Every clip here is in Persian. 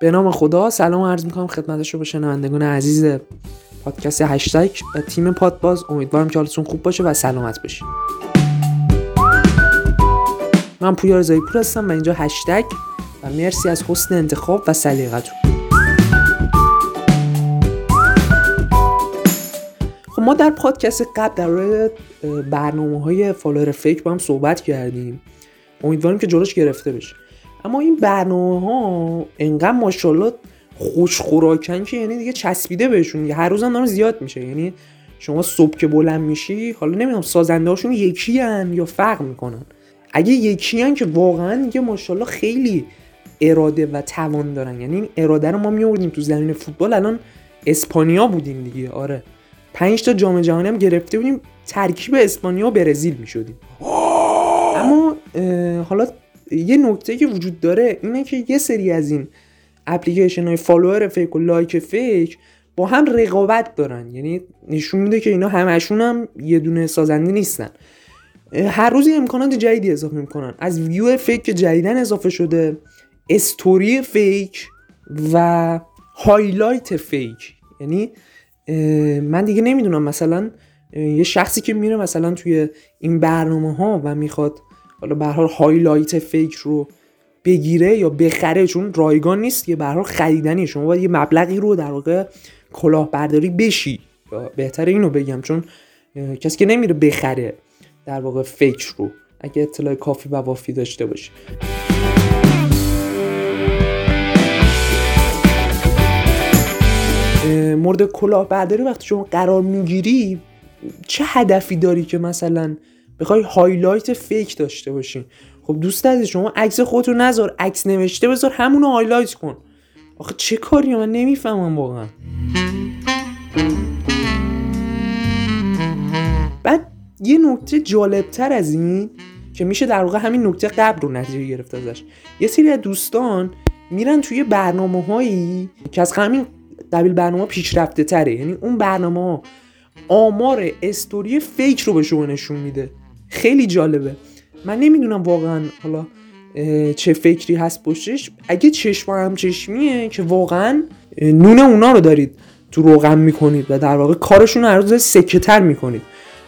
به نام خدا. سلام عرض می‌کنم خدمت شما شنوندگان عزیز پادکست هشتگ و تیم پادباز. امیدوارم که حالتون خوب باشه و سلامت باشید من پویا رضایی پور هستم و اینجا هشتگ. و مرسی از حسن انتخاب و سلیقتون خب ما در پادکست قبل در مورد برنامه های فالوور فیک با هم صحبت کردیم. امیدواریم که جلوش گرفته بشه. اما این برنامه ها انقدر ماشاءالله خوش خوراکن که یعنی دیگه چسبیده بهشون. هر روز هم زیاد میشه. یعنی شما صبح که بلند میشی حالا نمی‌دونم سازنده هاشون یکی هن یا فرق می‌کنن؟ اگه یکی هن که واقعا دیگه ماشاءالله خیلی اراده و توان دارن. یعنی این اراده رو ما میوردیم تو زمین فوتبال الان اسپانیا بودیم دیگه. آره. پنج تا جام جهانی هم گرفته بودیم ترکیب اسپانیا و برزیل می‌شدیم. اما حالا یه نکته که وجود داره اینه که یه سری از این اپلیکیشن های follower fake و like fake با هم رقابت دارن. یعنی نشون میده که اینا همشون هم یه دونه سازنده نیستن. هر روز امکانات جدیدی اضافه می‌کنن. از view fake که جدیدن اضافه شده story fake و highlight fake. یعنی من دیگه نمی‌دونم مثلا یه شخصی که میره مثلا توی این برنامه ها و می‌خواد حالا به حال highlight fake رو بگیره یا بخره چون رایگان نیست یه به هر حال خریدنی شما باید یه مبلغی رو در واقع کلاهبرداری بشی. یا بهتر اینو بگم چون کسی که نمیره بخره در واقع fake رو اگه اطلاع کافی و وافی داشته باشه مورد کلاهبرداری وقتی شما قرار می‌گیری چه هدفی داری که مثلا بخوای highlight fake داشته باشین خب دوست عزیز شما عکس خودتو نذار عکس نوشته بذار همونو highlight کن. آخه چه کاری؟ من نمی‌فهمم واقعا. بعد یه نکته جالبتر از این که میشه در واقع همین نکته قبل رو نتیجه گرفت ازش. یه سری از دوستان میرن توی برنامه هایی که از همین قبیل برنامه پیشرفته تره. یعنی اون برنامه آمار استوری فیک رو به شما نشون میده. خیلی جالبه. من نمی‌دونم واقعا حالا چه فکری هست پشتش. اگه چشم هم چشمیه که واقعا نون اونا رو دارید تو روغن می‌کنید و در واقع کارشون رو روز سکه تر می‌کنید.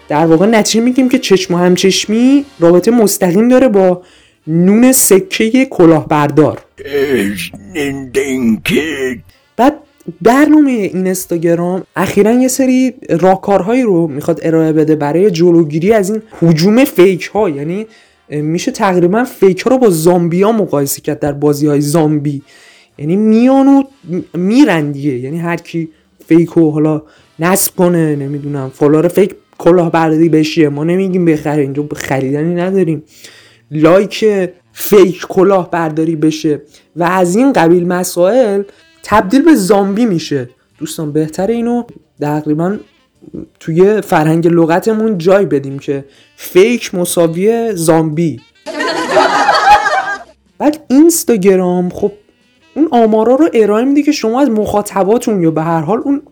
در واقع نتیجه میگیم که چشم هم چشمی رابطه مستقیم داره با نون سکه کلاهبردار. بعد برنامه این اینستاگرام اخیرا یه سری راهکارهایی رو می‌خواد ارائه بده برای جلوگیری از این حجوم فیک ها یعنی میشه تقریبا فیک ها رو با زامبی ها مقایسه کرد در بازی های زامبی. یعنی میان و میرن دیگه. یعنی هر کی فیک رو حالا نصب کنه نمی‌دونم فالار فیک کلاهبرداری بشیه. ما نمیگیم بخره اینجا خریدنی نداریم. like fake کلاهبرداری بشه. و از این قبیل مسائل تبدیل به زامبی میشه. دوستان بهتر اینو تقریبا توی فرهنگ لغتمون جای بدیم که fake مساوی زامبی. بعد اینستاگرام خب اون آمارا رو ارائه میده که شما از مخاطباتون یا به هر حال اون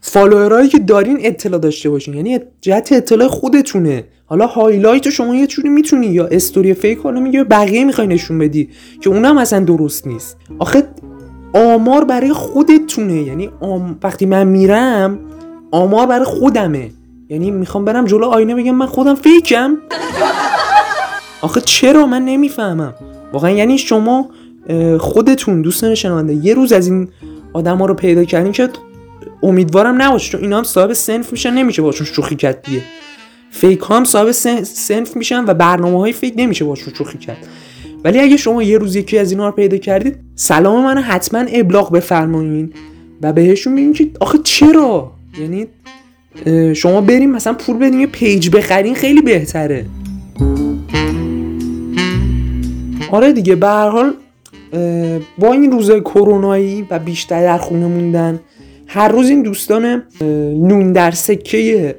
follower ایی که دارین اطلاع داشته باشین. یعنی جهت اطلاع خودتونه. حالا highlight شما یه جوری می‌تونی یا story fake حالا میگه بقیه می‌خوای نشون بدی که اونم اصلا درست نیست. آخه آمار برای خودتونه. یعنی وقتی من میرم آمار برای خودمه. یعنی می‌خوام برم جلو آینه بگم من خودم فیکم. آخه چرا من نمی‌فهمم؟ واقعا یعنی شما خودتون دوستان شنونده یه روز از این آدم ها رو پیدا کردین که امیدوارم نباشه چون اینا هم صاحب سنف میشن نمیشه باشون شوخی کرد دیگه. فیک هم صاحب سنف میشن و برنامه های فیک نمیشه باشون شوخی کرد. ولی اگه شما یه روز یکی از اینا رو پیدا کردید سلام منو حتما ابلاغ بفرمایین. و بهشون بگین که آخه چرا؟ یعنی شما بریم مثلا پول بدین یه پیج بخرین خیلی بهتره. آره دیگه به حال با این روزای کرونایی و بیشتر در خونه موندن هر روز این دوستان نون در سکه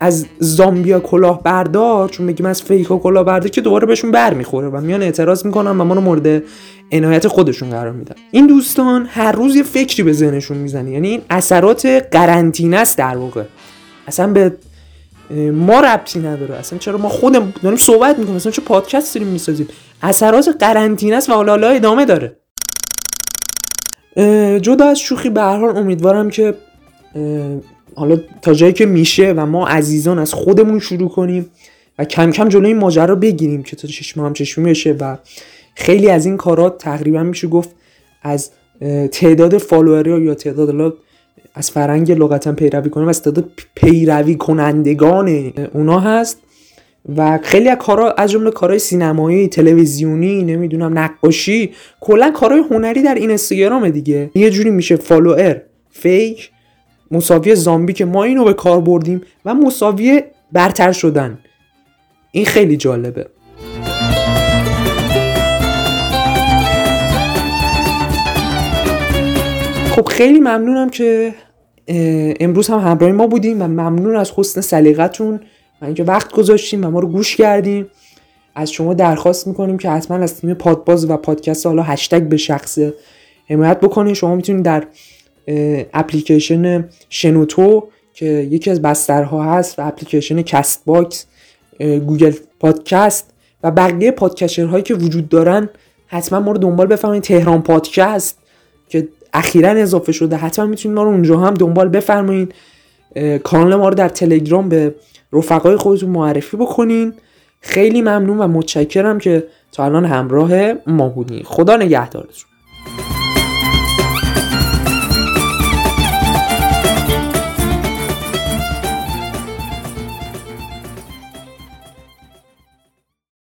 از زامبیا کلاه بردار چون میگیم از فیکا کلاه بردار که دوباره بهشون بر می‌خوره و میان اعتراض می‌کنن و ما رو مورد عنایت خودشون قرار میدن. این دوستان هر روز یه فکری به ذهنشون می‌زنه یعنی این اثرات قرنطینه است در واقع. اصلا به ما ربطی نداره. اصلا چرا ما خودم داریم صحبت می‌کنیم؟ اصلا چه پادکست داریم می‌سازیم؟ اثرات قرنطینه است و حالا ادامه داره. جدا از شوخی به هر امیدوارم که حالا تا جایی که میشه و ما عزیزان از خودمون شروع کنیم و کم کم جلوی این ماجرا بگیریم که تا چشم هم چشمی بشه و خیلی از این کارات تقریبا میشه گفت از تعداد فالووری یا تعداد از فرنگ لغتا پیروی کنیم از تعداد پیروی کنندگان اونا هست و خیلی از کارا از جمله کارهای سینمایی تلویزیونی نمی‌دونم نقاشی کلا کارهای هنری در این اینستاگرام دیگه. یه جوری میشه فالوور فیک مساوی زامبی که ما اینو به کار بردیم و مساوی برتر شدن. این خیلی جالبه. خب خیلی ممنونم که امروز هم همراه ما بودیم و ممنون از حسن سلیقتون و اینکه وقت گذاشتیم و ما رو گوش کردیم. از شما درخواست می‌کنیم که حتما از تیم پادباز و پادکست حالا هشتگ به شخص حمایت بکنید شما می‌تونید در اپلیکیشن شنوتو که یکی از بسترها هست و اپلیکیشن کست‌باکس گوگل پادکست و بقیه podcaster هایی که وجود دارن حتما ما رو دنبال بفرمایید. تهران پادکست که اخیرا اضافه شده حتما می‌تونید ما رو اونجا هم دنبال بفرمایید. کانال ما رو در تلگرام به رفقای خودتون معرفی بکنین. خیلی ممنون و متشکرم که تا الان همراه ما بودین. خدا نگهدارتون.